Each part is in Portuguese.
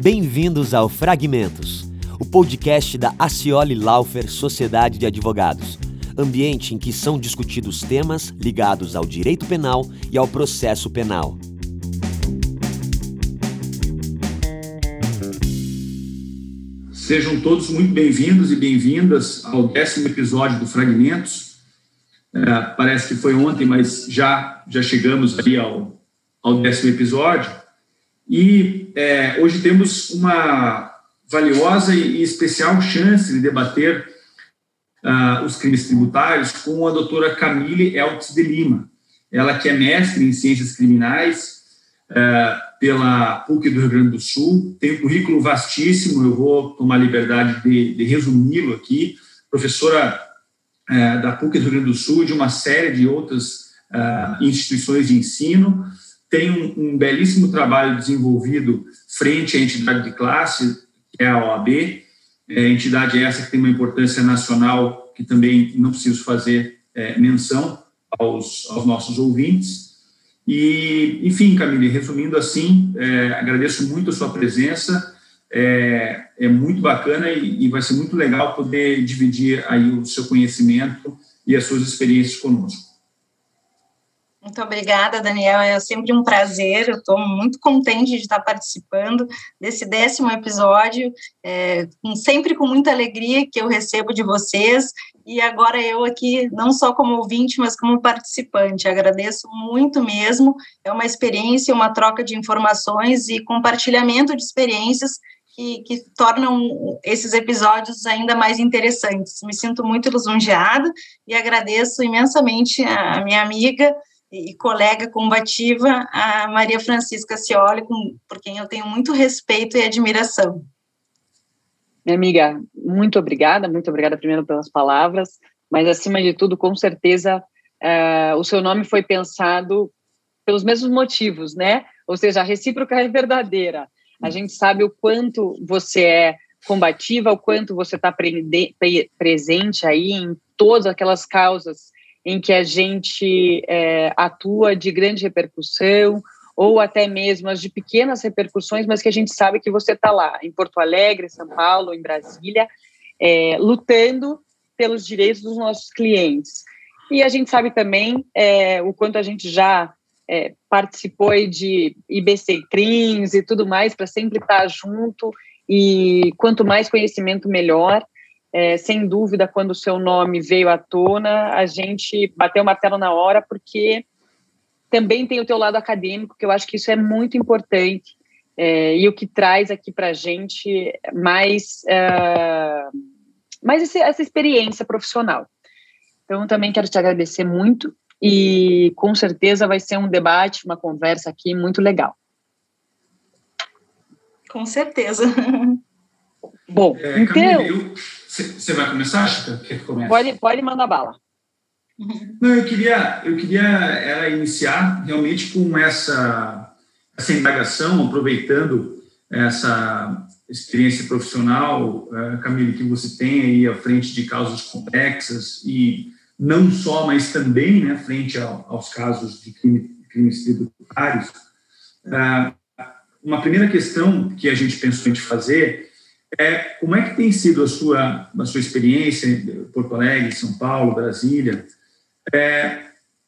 Bem-vindos ao Fragmentos, o podcast da Acioli Laufer Sociedade de Advogados, ambiente em que são discutidos temas ligados ao direito penal e ao processo penal. Sejam todos muito bem-vindos e bem-vindas ao décimo episódio do Fragmentos. É, parece que foi ontem, mas já, já chegamos ali ao, ao décimo episódio. E é, hoje temos uma valiosa e especial chance de debater uh, os crimes tributários com a doutora Camille Eltz de Lima. Ela que é mestre em ciências criminais uh, pela PUC do Rio Grande do Sul, tem um currículo vastíssimo, eu vou tomar liberdade de, de resumi-lo aqui. Professora uh, da PUC do Rio Grande do Sul e de uma série de outras instituições de ensino, tem um, um, belíssimo trabalho desenvolvido frente à entidade de classe, que é a OAB, é, entidade essa que tem uma importância nacional, que também não preciso fazer é, menção aos, aos, nossos ouvintes. E, enfim, Camille, resumindo assim, é, agradeço muito a sua presença, é, é muito bacana e, e vai ser muito legal poder dividir aí o seu conhecimento e as suas experiências conosco. Muito obrigada, Daniel. É sempre um prazer. Eu estou muito contente de estar participando desse décimo episódio, é, sempre com muita alegria que eu recebo de vocês. E agora eu aqui, não só como ouvinte, mas como participante. Agradeço muito mesmo. É uma experiência, uma troca de informações e compartilhamento de experiências que, que, tornam esses episódios ainda mais interessantes. Me sinto muito lisonjeada e agradeço imensamente a minha amiga e colega combativa, a Maria Francisca Cioli, com, por quem eu tenho muito respeito e admiração. Minha amiga, muito obrigada, muito obrigada primeiro pelas palavras, mas acima de tudo, com certeza, uh, o seu nome foi pensado pelos mesmos motivos, né? Ou seja, a recíproca é verdadeira. A gente sabe o quanto você é combativa, o quanto você está pre presente aí em todas aquelas causas em que a gente é, atua de grande repercussão, ou até mesmo as de pequenas repercussões, mas que a gente sabe que você está lá, em Porto Alegre, São Paulo, em Brasília, é, lutando pelos direitos dos nossos clientes. E a gente sabe também é, o quanto a gente já é, participou de IBC CRIMS e tudo mais, para sempre estar tá junto, e quanto mais conhecimento, melhor. É, sem dúvida, quando o seu nome veio à tona, a gente bateu o martelo na hora, porque também tem o teu lado acadêmico, que eu acho que isso é muito importante, é, e o que traz aqui para a gente mais, uh, mais esse, essa experiência profissional. Então, também quero te agradecer muito, e com certeza vai ser um debate, uma conversa aqui muito legal. Com certeza. Bom, é, então... Você vai começar, Chica? Quer que comece? Pode, pode mandar bala. Não, eu queria, eu queria era iniciar realmente com essa, essa indagação, aproveitando essa experiência profissional, uh, Camille, que você tem aí à frente de causas complexas e não só, mas também, né, frente ao, aos casos de crime, crimes tributários. Uh, uma primeira questão que a gente pensou em fazer é, como é que tem sido a sua, a sua experiência em Porto Alegre, São Paulo, Brasília, é,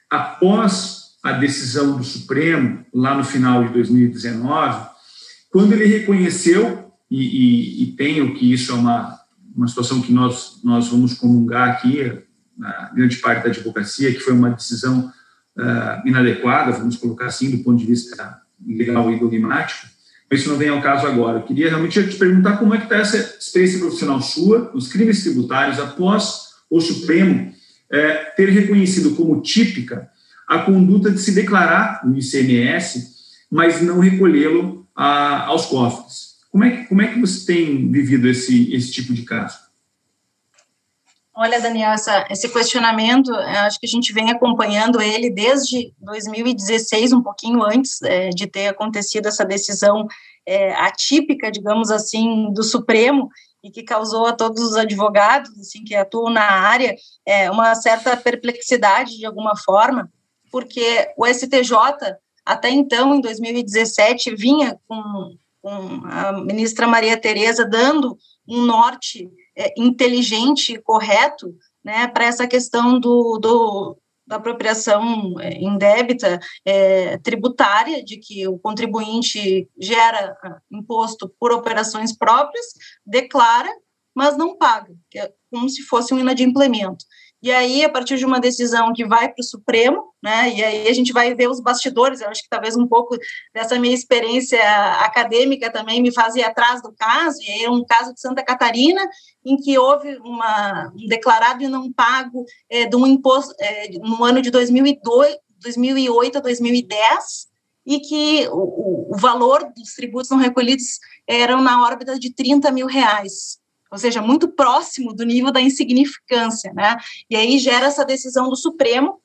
após a decisão do Supremo, lá no final de 2019, quando ele reconheceu, e, e, e tenho que isso é uma, uma situação que nós, nós vamos comungar aqui, na grande parte da advocacia, que foi uma decisão uh, inadequada, vamos colocar assim, do ponto de vista legal e dogmático, isso não vem ao caso agora. Eu queria realmente te perguntar como é que está essa experiência profissional sua, os crimes tributários, após o Supremo é, ter reconhecido como típica a conduta de se declarar no ICMS, mas não recolhê-lo aos cofres. Como é, que, como é que você tem vivido esse, esse tipo de caso? Olha, Daniel, essa, esse questionamento, acho que a gente vem acompanhando ele desde 2016, um pouquinho antes é, de ter acontecido essa decisão é, atípica, digamos assim, do Supremo, e que causou a todos os advogados assim que atuam na área é, uma certa perplexidade de alguma forma, porque o STJ até então, em 2017, vinha com com a ministra Maria Tereza dando um norte é, inteligente e correto né, para essa questão do, do, apropriação é, indébita é, tributária, de que o contribuinte gera ah, imposto por operações próprias, declara, mas não paga, que é como se fosse um inadimplemento. E aí, a partir de uma decisão que vai para o Supremo, né, e aí a gente vai ver os bastidores, eu acho que talvez um pouco dessa minha experiência acadêmica também me fazia atrás do caso, e aí é um caso de Santa Catarina, em que houve uma, um declarado e não pago é, de um imposto é, no ano de 2002, 2008 a 2010, e que o, o valor dos tributos não recolhidos eram na órbita de 30 mil reais ou seja, muito próximo do nível da insignificância, né? E aí gera essa decisão do Supremo,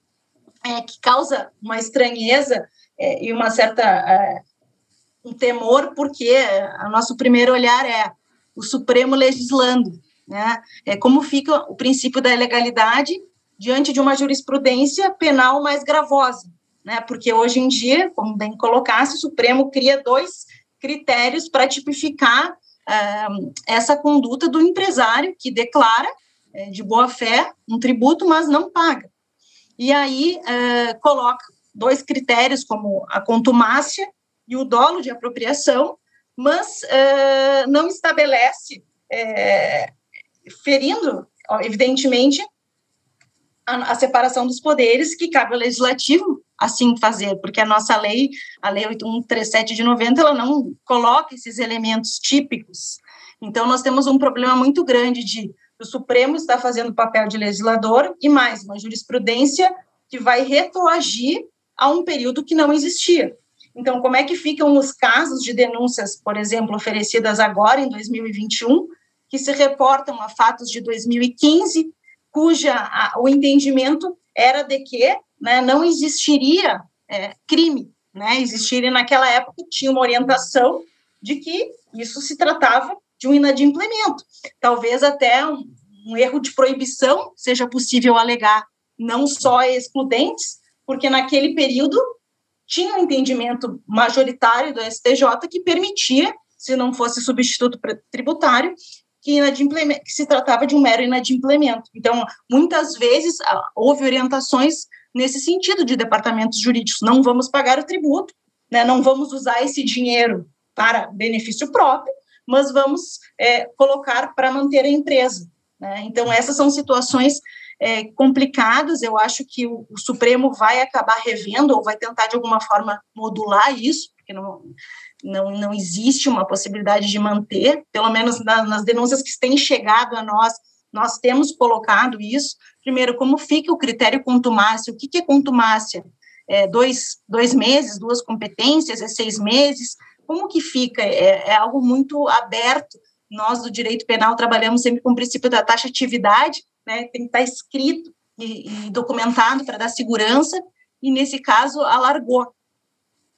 é, que causa uma estranheza é, e uma certa é, um temor, porque o nosso primeiro olhar é o Supremo legislando, né? É como fica o princípio da legalidade diante de uma jurisprudência penal mais gravosa, né? Porque hoje em dia, como bem colocasse, o Supremo cria dois critérios para tipificar essa conduta do empresário que declara é, de boa fé um tributo, mas não paga. E aí é, coloca dois critérios, como a contumácia e o dolo de apropriação, mas é, não estabelece, ferindo, evidentemente, a, a separação dos poderes que cabe ao legislativo assim fazer, porque a nossa lei, a lei 8137 de 90, ela não coloca esses elementos típicos. Então nós temos um problema muito grande de o Supremo está fazendo o papel de legislador e mais uma jurisprudência que vai retroagir a um período que não existia. Então, como é que ficam os casos de denúncias, por exemplo, oferecidas agora em 2021, que se reportam a fatos de 2015, cuja a, o entendimento era de que né, não existiria é, crime, né? Existiria naquela época tinha uma orientação de que isso se tratava de um inadimplemento, talvez até um, um erro de proibição seja possível alegar, não só excludentes, porque naquele período tinha um entendimento majoritário do STJ que permitia, se não fosse substituto tributário, que, que se tratava de um mero inadimplemento. Então, muitas vezes houve orientações nesse sentido de departamentos jurídicos. Não vamos pagar o tributo, né, não vamos usar esse dinheiro para benefício próprio, mas vamos é, colocar para manter a empresa. Né? Então, essas são situações é, complicadas. Eu acho que o, o, Supremo vai acabar revendo ou vai tentar, de alguma forma, modular isso, porque não, não, não existe uma possibilidade de manter, pelo menos na, nas denúncias que têm chegado a nós, nós temos colocado isso. Primeiro, como fica o critério contumácia? O que, que é contumácia? É dois, dois meses, duas competências, é seis meses? Como que fica? É, é algo muito aberto. Nós, do direito penal, trabalhamos sempre com o princípio da taxatividade, né? tem que estar escrito e, e documentado para dar segurança, e nesse caso, alargou.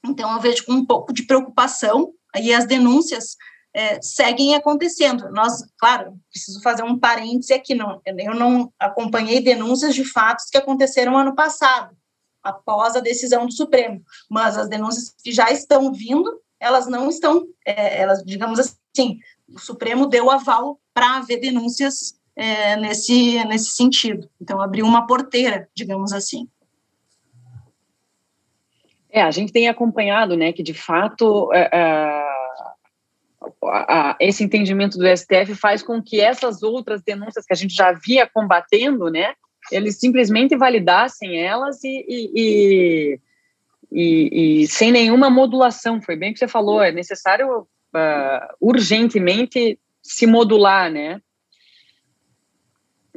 Então, eu vejo com um pouco de preocupação, aí as denúncias é, seguem acontecendo. Nós, claro, preciso fazer um parêntese aqui, não, eu não acompanhei denúncias de fatos que aconteceram ano passado, após a decisão do Supremo, mas as denúncias que já estão vindo, elas não estão, é, elas, digamos assim, o Supremo deu aval para haver denúncias é, nesse, nesse sentido. Então, abriu uma porteira, digamos assim. É, a gente tem acompanhado, né, que de fato é, é a, esse entendimento do STF faz com que essas outras denúncias que a gente já via combatendo, né, eles simplesmente validassem elas e, e, e, e, e sem nenhuma modulação. Foi bem o que você falou, é necessário uh, urgentemente se modular, né?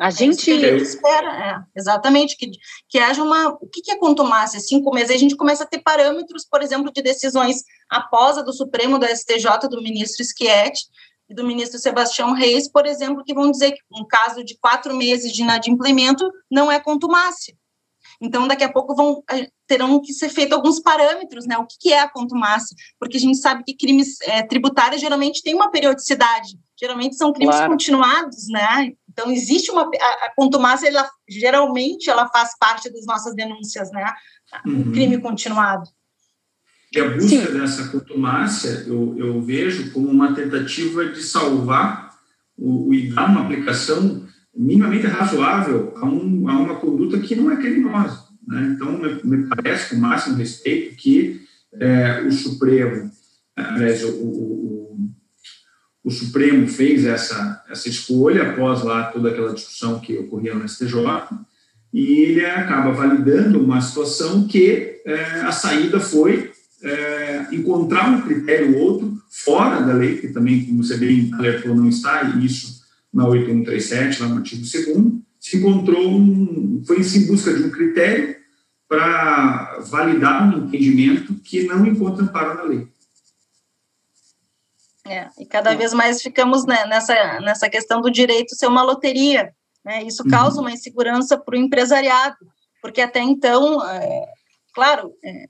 A é gente é espera, é, exatamente, que, que haja uma. O que, que é contumácia? Cinco meses, a gente começa a ter parâmetros, por exemplo, de decisões após a do Supremo, do STJ, do ministro Schietti e do ministro Sebastião Reis, por exemplo, que vão dizer que um caso de quatro meses de inadimplemento não é contumácia. Então, daqui a pouco vão terão que ser feitos alguns parâmetros, né? O que, que é a contumácia? Porque a gente sabe que crimes é, tributários geralmente têm uma periodicidade, geralmente são crimes claro. continuados, né? Então, existe uma. A, a contumácia, ela, geralmente, ela faz parte das nossas denúncias, né? Uhum. O crime continuado. E a busca Sim. dessa contumácia eu, eu vejo como uma tentativa de salvar o, e dar uma aplicação minimamente razoável a, um, a uma conduta que não é criminosa. Né? Então, me, me, parece, com o máximo respeito, que é, o Supremo, aliás, o, o, o, Supremo fez essa, essa escolha após lá toda aquela discussão que ocorria no STJ, e ele acaba validando uma situação que é, a saída foi é, encontrar um critério ou outro fora da lei, que também, como você bem alertou, não está, e isso na 8137, lá no artigo 2 se encontrou um, foi em busca de um critério para validar um entendimento que não encontra amparo na lei. É, e cada vez mais ficamos né, nessa, nessa questão do direito ser uma loteria. Né? Isso causa uhum. uma insegurança para o empresariado, porque até então, é, claro, é,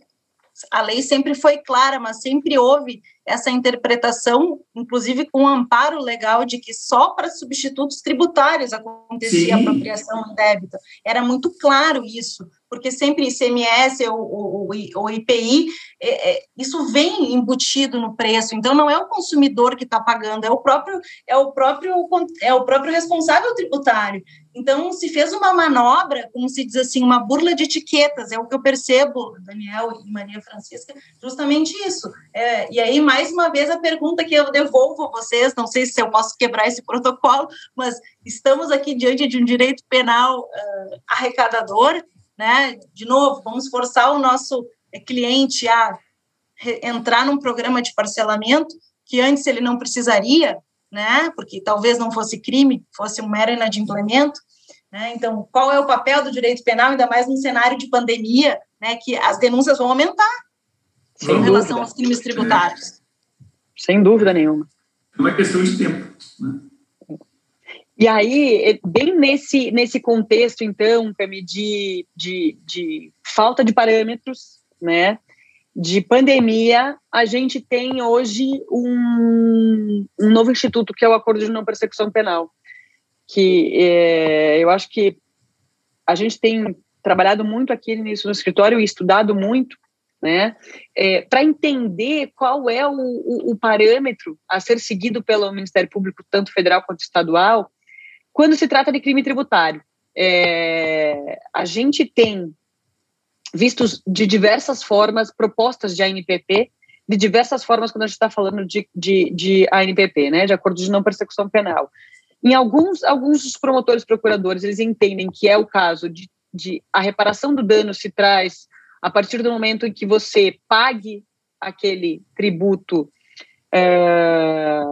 a lei sempre foi clara, mas sempre houve essa interpretação, inclusive com um amparo legal de que só para substitutos tributários acontecia Sim. apropriação indébita. Era muito claro isso, porque sempre ICMS ou, ou, ou IPI, é, é, isso vem embutido no preço. Então não é o consumidor que está pagando, é o próprio é o próprio é o próprio responsável tributário. Então, se fez uma manobra, como se diz assim, uma burla de etiquetas, é o que eu percebo, Daniel e Maria Francisca, justamente isso. É, e aí, mais uma vez, a pergunta que eu devolvo a vocês, não sei se eu posso quebrar esse protocolo, mas estamos aqui diante de um direito penal uh, arrecadador, né? De novo, vamos forçar o nosso cliente a entrar num programa de parcelamento que antes ele não precisaria, né? Porque talvez não fosse crime, fosse um mero inadimplemento. Né? Então, qual é o papel do direito penal, ainda mais num cenário de pandemia, né? Que as denúncias vão aumentar Sem em relação aos crimes tributários. Sem dúvida nenhuma. É uma questão de tempo. Né? E aí, bem nesse, nesse contexto, então, de, de, de falta de parâmetros, né? de pandemia, a gente tem hoje um, um novo instituto, que é o Acordo de Não Persecução Penal, que é, eu acho que a gente tem trabalhado muito aqui nisso no escritório e estudado muito, né, é, para entender qual é o, o, o, parâmetro a ser seguido pelo Ministério Público, tanto federal quanto estadual, quando se trata de crime tributário. É, a gente tem vistos de diversas formas, propostas de ANPP, de diversas formas quando a gente está falando de, de, de ANPP, né, de acordo de não persecução penal. Em alguns, alguns dos promotores procuradores, eles entendem que é o caso de, de a reparação do dano se traz a partir do momento em que você pague aquele tributo é,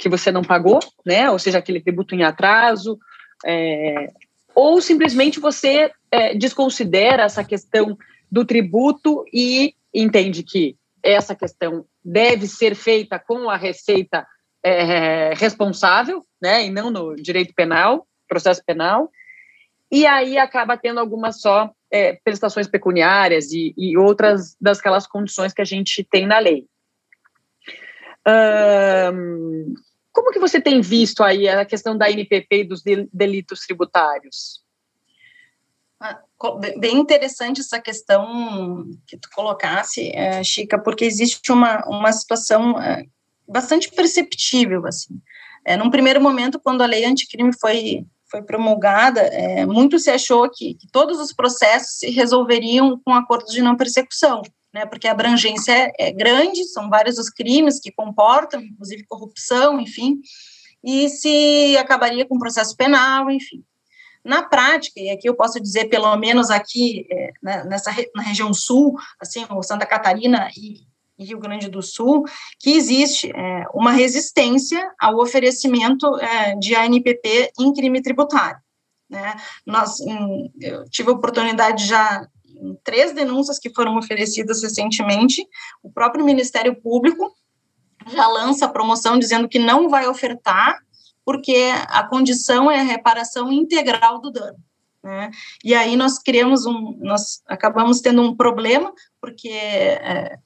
que você não pagou, né, ou seja, aquele tributo em atraso, é, ou simplesmente você é, desconsidera essa questão do tributo e entende que essa questão deve ser feita com a receita é, responsável, né, e não no direito penal, processo penal, e aí acaba tendo algumas só é, prestações pecuniárias e, e outras das condições que a gente tem na lei. Um, como que você tem visto aí a questão da NPP e dos delitos tributários? Ah, bem interessante essa questão que tu colocasse, é, Chica, porque existe uma, uma situação é, bastante perceptível, assim. É, num primeiro momento, quando a lei anticrime foi, foi promulgada, é, muito se achou que, que, todos os processos se resolveriam com acordos de não persecução, né, porque a abrangência é, é grande, são vários os crimes que comportam, inclusive corrupção, enfim, e se acabaria com processo penal, enfim. Na prática, e aqui eu posso dizer, pelo menos aqui é, né, nessa na região sul, assim, o Santa Catarina e, e Rio Grande do Sul, que existe é, uma resistência ao oferecimento é, de ANPP em crime tributário. Né? Nós, em, eu tive a oportunidade já em três denúncias que foram oferecidas recentemente, o próprio Ministério Público já lança a promoção dizendo que não vai ofertar porque a condição é a reparação integral do dano. Né? E aí nós criamos um, nós acabamos tendo um problema, porque, é,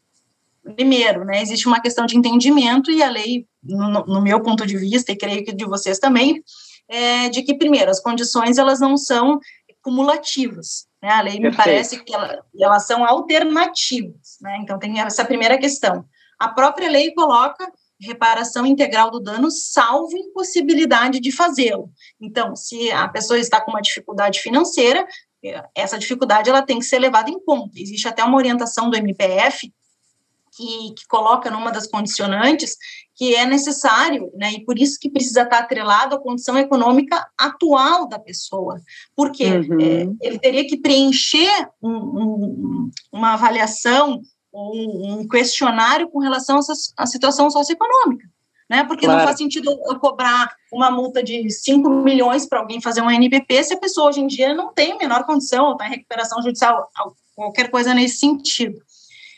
primeiro, né, existe uma questão de entendimento e a lei, no, no, meu ponto de vista, e creio que de vocês também, é de que, primeiro, as condições elas não são cumulativas, Né? A lei Perfeito. me parece que ela, elas são alternativas. Né? Então, tem essa primeira questão. A própria lei coloca reparação integral do dano, salvo impossibilidade de fazê-lo. Então, se a pessoa está com uma dificuldade financeira, essa dificuldade ela tem que ser levada em conta. Existe até uma orientação do MPF que, que, coloca numa das condicionantes que é necessário, né, e por isso que precisa estar atrelado à condição econômica atual da pessoa, porque uhum. é, ele teria que preencher um, um, uma avaliação, um, um, questionário com relação à situação socioeconômica, né, porque claro. não faz sentido eu cobrar uma multa de 5 milhões para alguém fazer um NPP se a pessoa hoje em dia não tem a menor condição, está em recuperação judicial, qualquer coisa nesse sentido.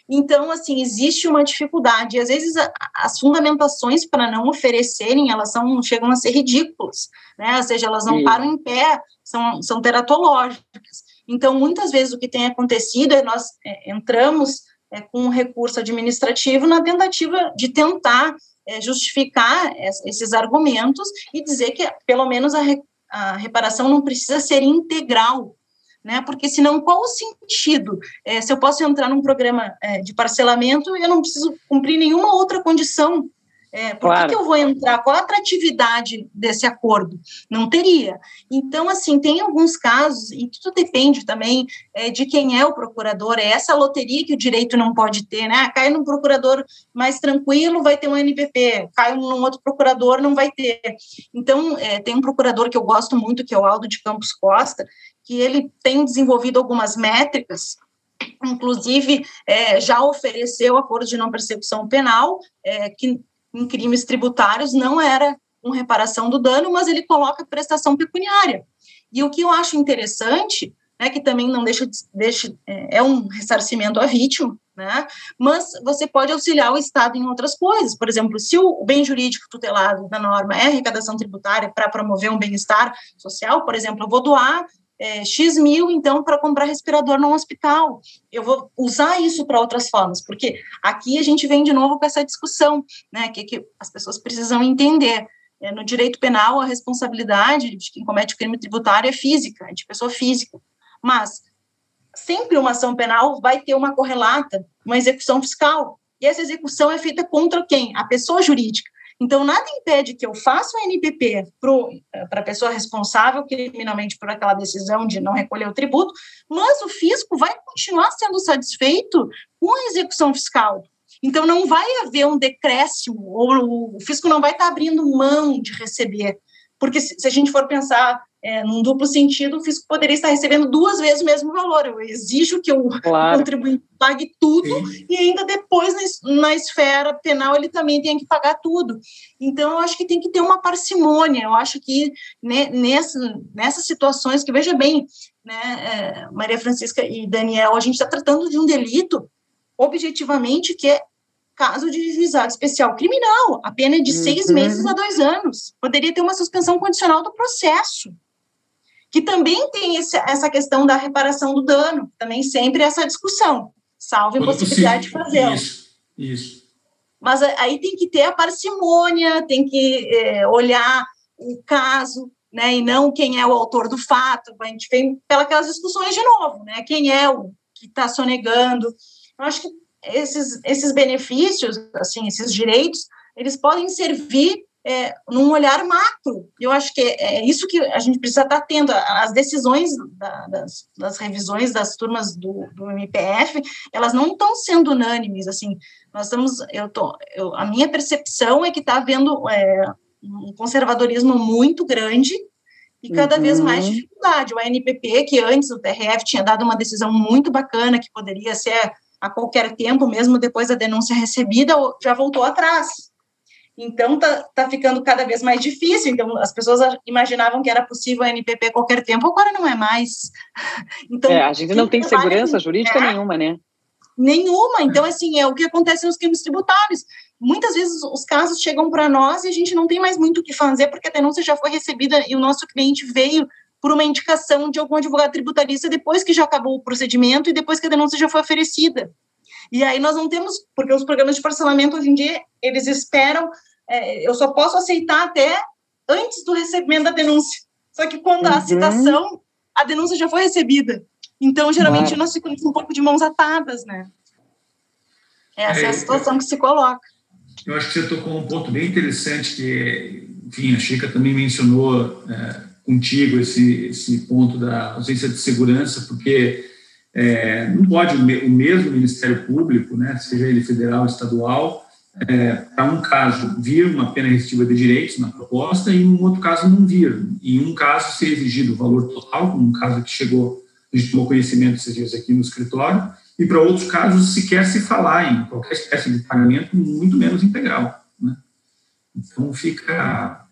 Então, assim, existe uma dificuldade. E, às vezes, a, as fundamentações para não oferecerem, elas são, chegam a ser ridículas, né? Ou seja, elas não Sim. param em pé, são, são teratológicas. Então, muitas vezes, o que tem acontecido é nós é, entramos é, com um recurso administrativo na tentativa de tentar é, justificar esses argumentos e dizer que, pelo menos, a, re, a reparação não precisa ser integral, né? Porque senão qual o sentido? É, se eu posso entrar num programa é, de parcelamento, eu não preciso cumprir nenhuma outra condição. É, por claro. que, que, eu vou entrar? Qual a atratividade desse acordo? Não teria. Então, assim, tem alguns casos, e tudo depende também é, de quem é o procurador, é essa loteria que o direito não pode ter, né? Cai num procurador mais tranquilo, vai ter um NPP, cai num outro procurador, não vai ter. Então, é, tem um procurador que eu gosto muito, que é o Aldo de Campos Costa, que ele tem desenvolvido algumas métricas, inclusive é, já ofereceu acordo de não persecução penal, é, que em crimes tributários não era com reparação do dano, mas ele coloca prestação pecuniária. E o que eu acho interessante, né, que também não deixa, deixa é, é um ressarcimento à vítima, né, mas você pode auxiliar o Estado em outras coisas. Por exemplo, se o bem jurídico tutelado da norma é arrecadação tributária para promover um bem-estar social, por exemplo, eu vou doar é, X mil, então, para comprar respirador no hospital. Eu vou usar isso para outras formas, porque aqui a gente vem de novo com essa discussão, né, que, que as pessoas precisam entender. É, no direito penal, a responsabilidade de quem comete o crime tributário é física, é de pessoa física. Mas sempre uma ação penal vai ter uma correlata, uma execução fiscal. E essa execução é feita contra quem? A pessoa jurídica. Então, nada impede que eu faça o NPP para a pessoa responsável criminalmente por aquela decisão de não recolher o tributo, mas o fisco vai continuar sendo satisfeito com a execução fiscal. Então, não vai haver um decréscimo, ou o fisco não vai estar abrindo mão de receber. Porque se, se a gente for pensar é, num duplo sentido, o fisco poderia estar recebendo duas vezes o mesmo valor. Eu exijo que o claro. contribuinte pague tudo Sim. e ainda depois, na, na, esfera penal, ele também tem que pagar tudo. Então, eu acho que tem que ter uma parcimônia. Eu acho que né, nessa, nessas situações, que veja bem, né, é, Maria Francisca e Daniel, a gente está tratando de um delito objetivamente que é caso de juizado especial criminal. A pena é de seis uhum. meses a dois anos. Poderia ter uma suspensão condicional do processo que também tem esse, essa questão da reparação do dano, também sempre essa discussão, salvo a possibilidade de fazê-lo. Isso, isso. Mas aí tem que ter a parcimônia, tem que é, olhar o caso, né, e não quem é o autor do fato. A gente vem pelas discussões de novo, né, quem é o que está sonegando. Eu acho que esses, esses benefícios, assim, esses direitos, eles podem servir é, num olhar macro. Eu acho que é isso que a gente precisa estar tendo. As decisões da, das, das, revisões das turmas do, do, MPF, elas não estão sendo unânimes. Assim, nós estamos, eu tô, eu, a minha percepção é que está havendo é, um conservadorismo muito grande e cada uhum. vez mais dificuldade. O ANPP, que antes o TRF tinha dado uma decisão muito bacana, que poderia ser a qualquer tempo, mesmo depois da denúncia recebida, já voltou atrás. Então, tá, tá ficando cada vez mais difícil. Então, as pessoas imaginavam que era possível a NPP a qualquer tempo, agora não é mais. Então, é, a gente não tem segurança jurídica é, nenhuma, né? Nenhuma. Então, assim, é o que acontece nos crimes tributários. Muitas vezes os casos chegam para nós e a gente não tem mais muito o que fazer porque a denúncia já foi recebida e o nosso cliente veio por uma indicação de algum advogado tributarista depois que já acabou o procedimento e depois que a denúncia já foi oferecida. E aí nós não temos, porque os programas de parcelamento hoje em dia, eles esperam, é, eu só posso aceitar até antes do recebimento da denúncia. Só que quando uhum. a citação, a denúncia já foi recebida. Então, geralmente, nós ficamos um pouco de mãos atadas, né? Essa é, é a situação que se coloca. Eu acho que você tocou um ponto bem interessante, que, enfim, a Chica também mencionou é, contigo esse, esse ponto da ausência de segurança, porque é, não pode o, mesmo Ministério Público, né, seja ele federal ou estadual, é, para um caso vir uma pena restritiva de direitos na proposta e um outro caso não vir. Em um caso ser exigido o valor total, como um caso que chegou, a gente tomou conhecimento esses dias aqui no escritório, e para outros casos sequer se falar em qualquer espécie de pagamento, muito menos integral. Né? Então fica,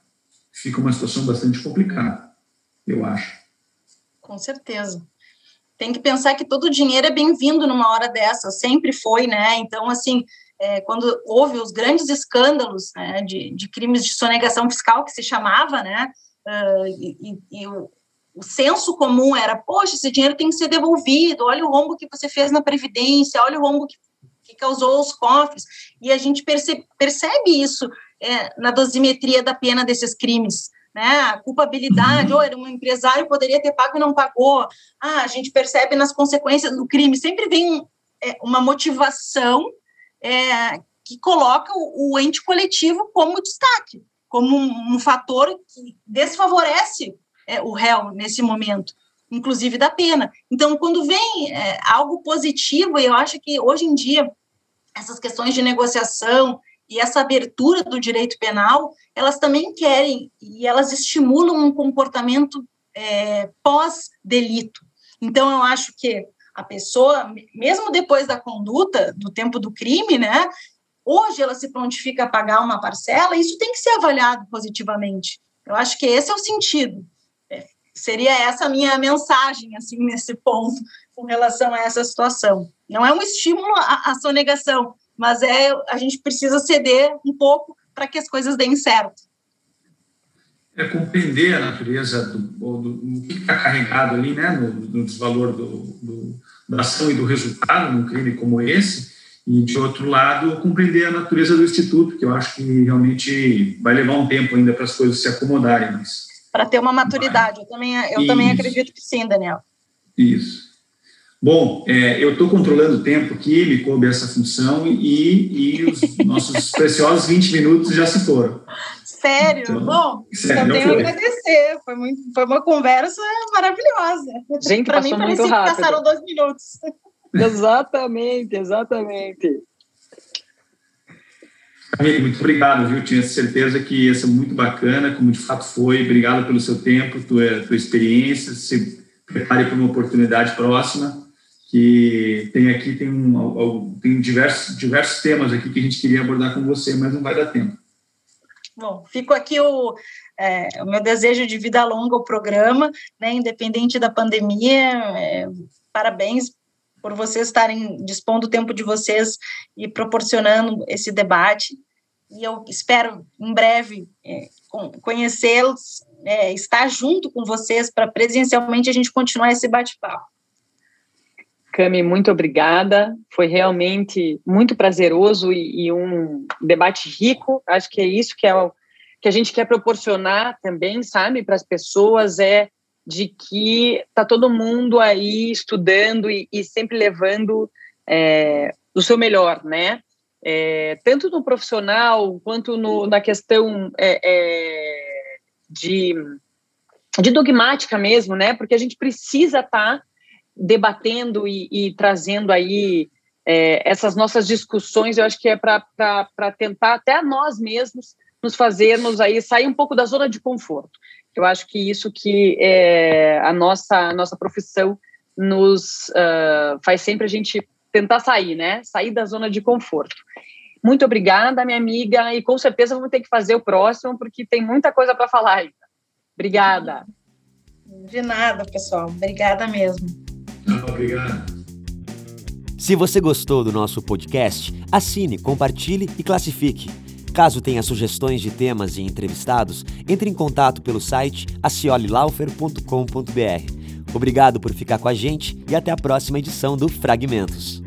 fica uma situação bastante complicada, eu acho. Com certeza. Tem que pensar que todo dinheiro é bem-vindo numa hora dessa, sempre foi, né? Então, assim, é, quando houve os grandes escândalos né, de, de, crimes de sonegação fiscal, que se chamava, né? Uh, e, e o, o senso comum era, poxa, esse dinheiro tem que ser devolvido, olha o rombo que você fez na Previdência, olha o rombo que, que causou os cofres, e a gente percebe, percebe isso é, na dosimetria da pena desses crimes, né, a culpabilidade, uhum. ou era um empresário, poderia ter pago e não pagou, ah, a gente percebe nas consequências do crime, sempre vem é, uma motivação é, que coloca o, o, ente coletivo como destaque, como um, um fator que desfavorece é, o réu nesse momento, inclusive da pena. Então, quando vem é, algo positivo, eu acho que hoje em dia essas questões de negociação e essa abertura do direito penal, elas também querem e elas estimulam um comportamento é, pós-delito. Então, eu acho que a pessoa, mesmo depois da conduta, do tempo do crime, né, hoje ela se prontifica a pagar uma parcela, isso tem que ser avaliado positivamente. Eu acho que esse é o sentido seria essa a minha mensagem, assim, nesse ponto, com relação a essa situação. Não é um estímulo à, à sonegação, mas é a gente precisa ceder um pouco para que as coisas deem certo. É compreender a natureza do, do, do que está carregado ali, né, no, no desvalor do, do, da ação e do resultado num crime como esse, e, de outro lado, compreender a natureza do Instituto, que eu acho que realmente vai levar um tempo ainda para as coisas se acomodarem, mas para ter uma maturidade. Eu também, eu também acredito que sim, Daniel. Isso. Bom, é, eu estou controlando o tempo aqui, me coube essa função e, e os nossos preciosos 20 minutos já se foram. Sério? Então, Bom, sério, eu tenho que agradecer. Foi, muito, foi uma conversa maravilhosa. Gente, Para mim, parecia que rápido. passaram dois minutos. Exatamente, exatamente. Amigo, muito obrigado, viu? Tinha certeza que ia ser muito bacana, como de fato foi. Obrigado pelo seu tempo, tua, tua experiência. Se prepare para uma oportunidade próxima. Que tem aqui tem, um, tem diversos, diversos temas aqui que a gente queria abordar com você, mas não vai dar tempo. Bom, fico aqui o, é, o meu desejo de vida longa ao programa, né, independente da pandemia. É, parabéns por vocês estarem dispondo o tempo de vocês e proporcionando esse debate. E eu espero, em breve, é, conhecê-los, é, estar junto com vocês para presencialmente a gente continuar esse bate-papo. Cami, muito obrigada. Foi realmente muito prazeroso e, e, um debate rico. Acho que é isso que é o que a gente quer proporcionar também, sabe, para as pessoas é de que está todo mundo aí estudando e, e sempre levando é, o seu melhor, né? É, tanto no profissional quanto no, na questão é, é de, de dogmática mesmo, né? Porque a gente precisa estar tá debatendo e, e, trazendo aí é, essas nossas discussões. Eu acho que é para tentar até nós mesmos nos fazermos aí sair um pouco da zona de conforto. Eu acho que isso que é a nossa, a nossa profissão nos uh, faz sempre a gente tentar sair, né? Sair da zona de conforto. Muito obrigada, minha amiga, e com certeza vamos ter que fazer o próximo, porque tem muita coisa para falar ainda. Obrigada. De nada, pessoal. Obrigada mesmo. Obrigado. Se você gostou do nosso podcast, assine, compartilhe e classifique. Caso tenha sugestões de temas e entrevistados, entre em contato pelo site aciolilaufer.com.br. Obrigado por ficar com a gente e até a próxima edição do Fragmentos.